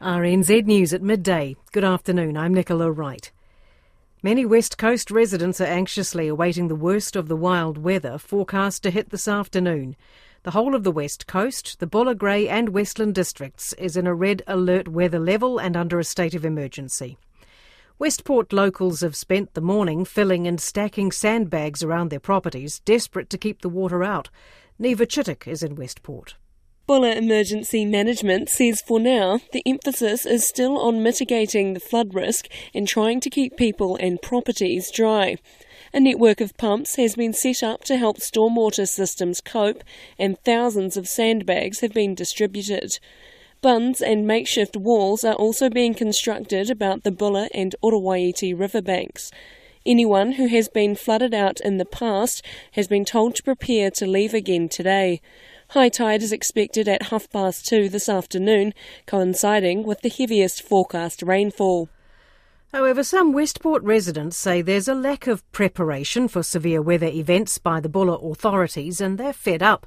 RNZ News at midday. Good afternoon, I'm Nicola Wright. Many West Coast residents are anxiously awaiting the worst of the wild weather forecast to hit this afternoon. The whole of the West Coast, the Buller, Grey, and Westland districts is in a red alert weather level and under a state of emergency. Westport locals have spent the morning filling and stacking sandbags around their properties, desperate to keep the water out. Niva Chittock is in Westport. Buller Emergency Management says for now the emphasis is still on mitigating the flood risk and trying to keep people and properties dry. A network of pumps has been set up to help stormwater systems cope, and thousands of sandbags have been distributed. Bunds and makeshift walls are also being constructed about the Buller and Orowaiti riverbanks. Anyone who has been flooded out in the past has been told to prepare to leave again today. High tide is expected at half past two this afternoon, coinciding with the heaviest forecast rainfall. However, some Westport residents say there's a lack of preparation for severe weather events by the Buller authorities and they're fed up.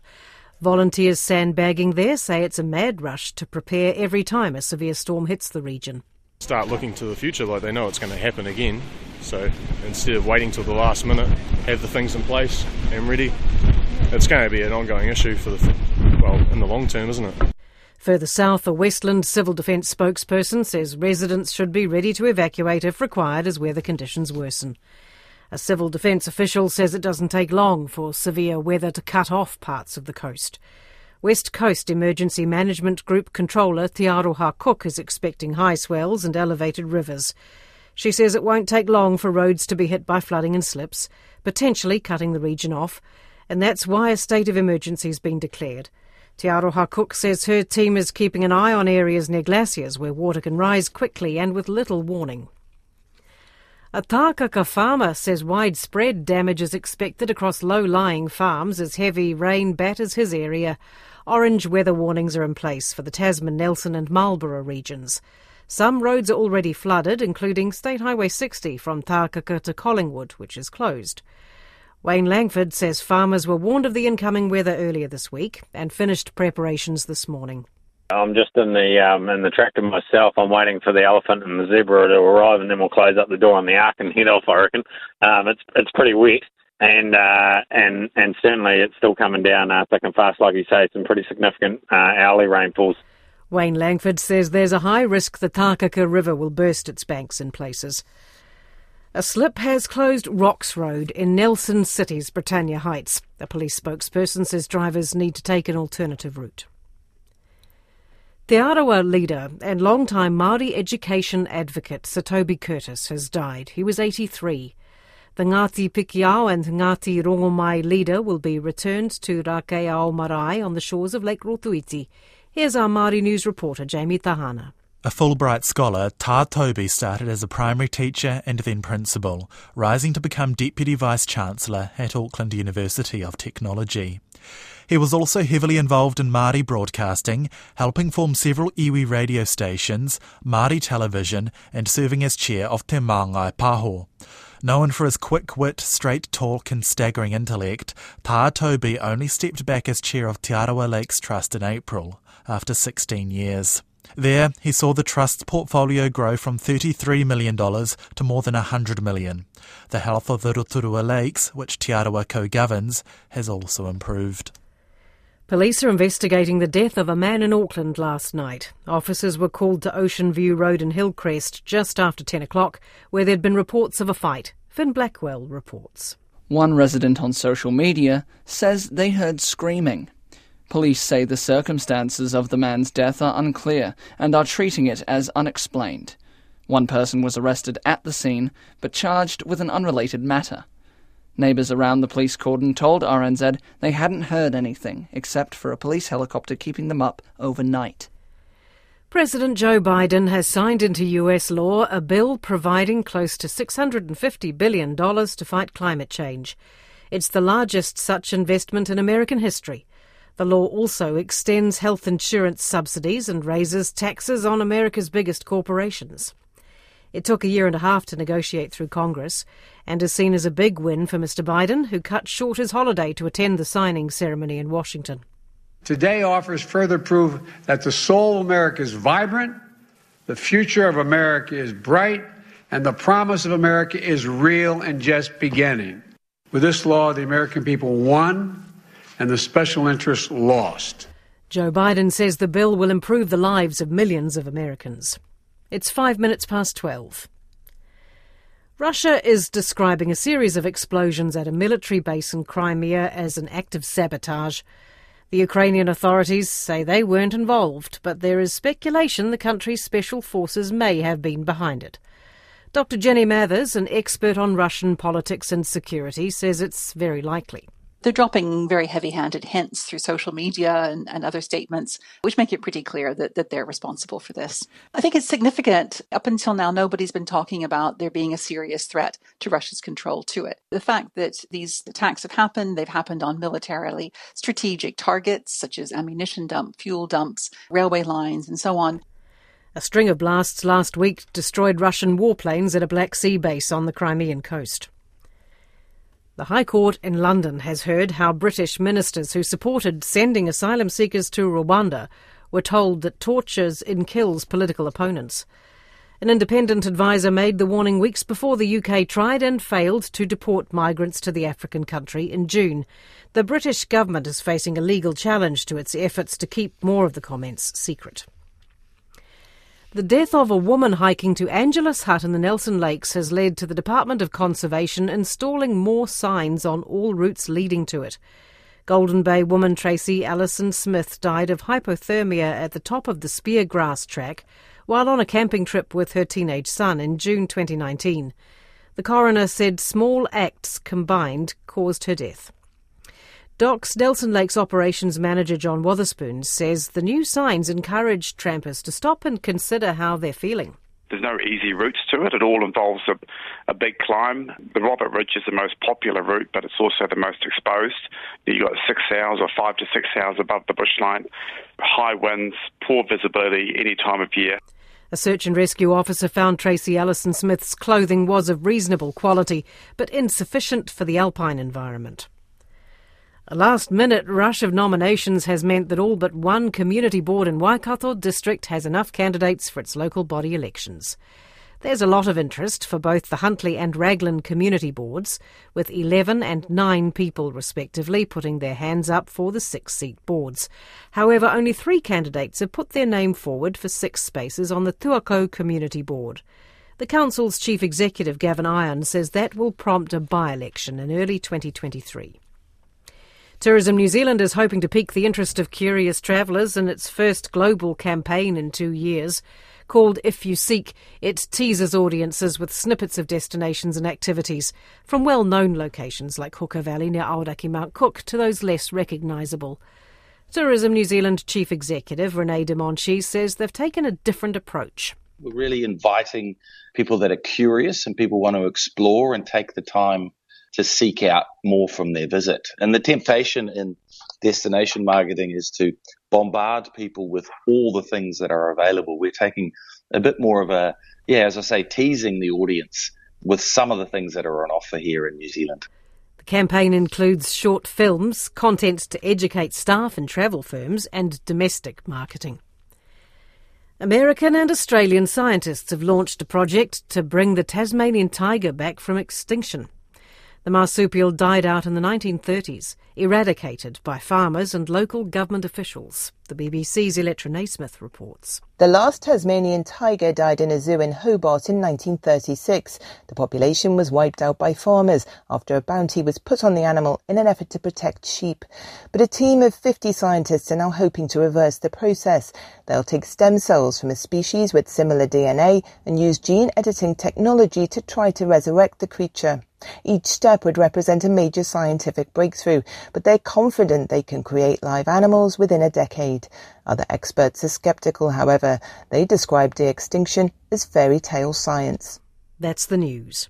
Volunteers sandbagging there say it's a mad rush to prepare every time a severe storm hits the region. Start looking to the future like they know it's going to happen again. So instead of waiting till the last minute, have the things in place and ready it's going to be an ongoing issue for the well in the long term, isn't it? Further south, a Westland Civil Defence spokesperson says residents should be ready to evacuate if required as weather conditions worsen. A civil defence official says it doesn't take long for severe weather to cut off parts of the coast. West Coast Emergency Management Group Controller Te Aroha Cook is expecting high swells and elevated rivers. She says it won't take long for roads to be hit by flooding and slips, potentially cutting the region off and that's why a state of emergency has been declared. Te Aroha Cook says her team is keeping an eye on areas near glaciers where water can rise quickly and with little warning. A Tākaka farmer says widespread damage is expected across low-lying farms as heavy rain batters his area. Orange weather warnings are in place for the Tasman, Nelson and Marlborough regions. Some roads are already flooded, including State Highway 60 from Tākaka to Collingwood, which is closed. Wayne Langford says farmers were warned of the incoming weather earlier this week and finished preparations this morning. I'm just in the um, in the tractor myself. I'm waiting for the elephant and the zebra to arrive, and then we'll close up the door on the ark and head off. I reckon um, it's it's pretty wet, and uh, and and certainly it's still coming down uh, thick and fast, like you say. Some pretty significant uh, hourly rainfalls. Wayne Langford says there's a high risk the Tākaka River will burst its banks in places. A slip has closed Rocks Road in Nelson City's Britannia Heights. A police spokesperson says drivers need to take an alternative route. Te Arawa leader and long-time Māori education advocate Sir Toby Curtis has died. He was 83. The Ngāti Pikiao and Ngāti Rongomai leader will be returned to Rākeiao Marae on the shores of Lake Rotoiti. Here's our Māori News reporter Jamie Tahana. A Fulbright scholar, Tā Toby started as a primary teacher and then principal, rising to become Deputy Vice Chancellor at Auckland University of Technology. He was also heavily involved in Māori broadcasting, helping form several iwi radio stations, Māori television, and serving as chair of Te Māngai Pāho. Known for his quick wit, straight talk, and staggering intellect, Tā Toby only stepped back as chair of Te Arawa Lakes Trust in April, after 16 years. There, he saw the trust's portfolio grow from $33 million to more than 100 million. The health of the Rotorua Lakes, which Te Arawa co-governs, has also improved. Police are investigating the death of a man in Auckland last night. Officers were called to Ocean View Road in Hillcrest just after 10 o'clock, where there'd been reports of a fight. Finn Blackwell reports. One resident on social media says they heard screaming. Police say the circumstances of the man's death are unclear and are treating it as unexplained. One person was arrested at the scene but charged with an unrelated matter. Neighbours around the police cordon told RNZ they hadn't heard anything except for a police helicopter keeping them up overnight. President Joe Biden has signed into US law a bill providing close to $650 billion to fight climate change. It's the largest such investment in American history. The law also extends health insurance subsidies and raises taxes on America's biggest corporations. It took a year and a half to negotiate through Congress and is seen as a big win for Mr. Biden, who cut short his holiday to attend the signing ceremony in Washington. Today offers further proof that the soul of America is vibrant, The future of America is bright, and the promise of America is real and just beginning. With this law, the American people won, and the special interests lost. Joe Biden says the bill will improve the lives of millions of Americans. It's five minutes past 12. Russia is describing a series of explosions at a military base in Crimea as an act of sabotage. The Ukrainian authorities say they weren't involved, but there is speculation the country's special forces may have been behind it. Dr. Jenny Mathers, an expert on Russian politics and security, says it's very likely. They're dropping very heavy handed hints through social media and, and, other statements, which make it pretty clear that, that they're responsible for this. I think it's significant. Up until now, nobody's been talking about there being a serious threat to Russia's control to it. The fact that these attacks have happened, they've happened on militarily strategic targets such as ammunition dump, fuel dumps, railway lines, and so on. A string of blasts last week destroyed Russian warplanes at a Black Sea base on the Crimean coast. The High Court in London has heard how British ministers who supported sending asylum seekers to Rwanda were told that tortures and kills political opponents. An independent adviser made the warning weeks before the UK tried and failed to deport migrants to the African country in June. The British government is facing a legal challenge to its efforts to keep more of the comments secret. The death of a woman hiking to Angelus Hut in the Nelson Lakes has led to the Department of Conservation installing more signs on all routes leading to it. Golden Bay woman Tracy Allison Smith died of hypothermia at the top of the Speargrass track while on a camping trip with her teenage son in June 2019. The coroner said small acts combined caused her death. DOC's Nelson Lakes Operations Manager John Wotherspoon says the new signs encourage trampers to stop and consider how they're feeling. There's no easy routes to it. It all involves a, a big climb. The Robert Ridge is the most popular route, but it's also the most exposed. You've got six hours or five to six hours above the bushline, high winds, poor visibility any time of year. A search and rescue officer found Tracy Allison Smith's clothing was of reasonable quality, but insufficient for the alpine environment. A last minute rush of nominations has meant that all but one community board in Waikato district has enough candidates for its local body elections. There's a lot of interest for both the Huntly and Raglan community boards, with 11 and 9 people respectively putting their hands up for the six seat boards. However, only three candidates have put their name forward for six spaces on the Tuakau Community Board. The Council's Chief Executive Gavin Ion says that will prompt a by election in early 2023. Tourism New Zealand is hoping to pique the interest of curious travellers in its first global campaign in two years. Called If You Seek, it teases audiences with snippets of destinations and activities, from well known locations like Hooker Valley near Aoraki Mount Cook to those less recognisable. Tourism New Zealand Chief Executive René de Monchy says they've taken a different approach. We're really inviting people that are curious and people want to explore and take the time to seek out more from their visit. And the temptation in destination marketing is to bombard people with all the things that are available. We're taking a bit more of a, yeah, as I say, teasing the audience with some of the things that are on offer here in New Zealand. The campaign includes short films, content to educate staff and travel firms, and domestic marketing. American and Australian scientists have launched a project to bring the Tasmanian tiger back from extinction. The marsupial died out in the 1930s, eradicated by farmers and local government officials, the BBC's Electra Naismith reports. The last Tasmanian tiger died in a zoo in Hobart in 1936. The population was wiped out by farmers after a bounty was put on the animal in an effort to protect sheep. But a team of 50 scientists are now hoping to reverse the process. They'll take stem cells from a species with similar DNA and use gene editing technology to try to resurrect the creature. Each step would represent a major scientific breakthrough, but they're confident they can create live animals within a decade. Other experts are skeptical, however. They describe de extinction as fairy tale science. That's the news.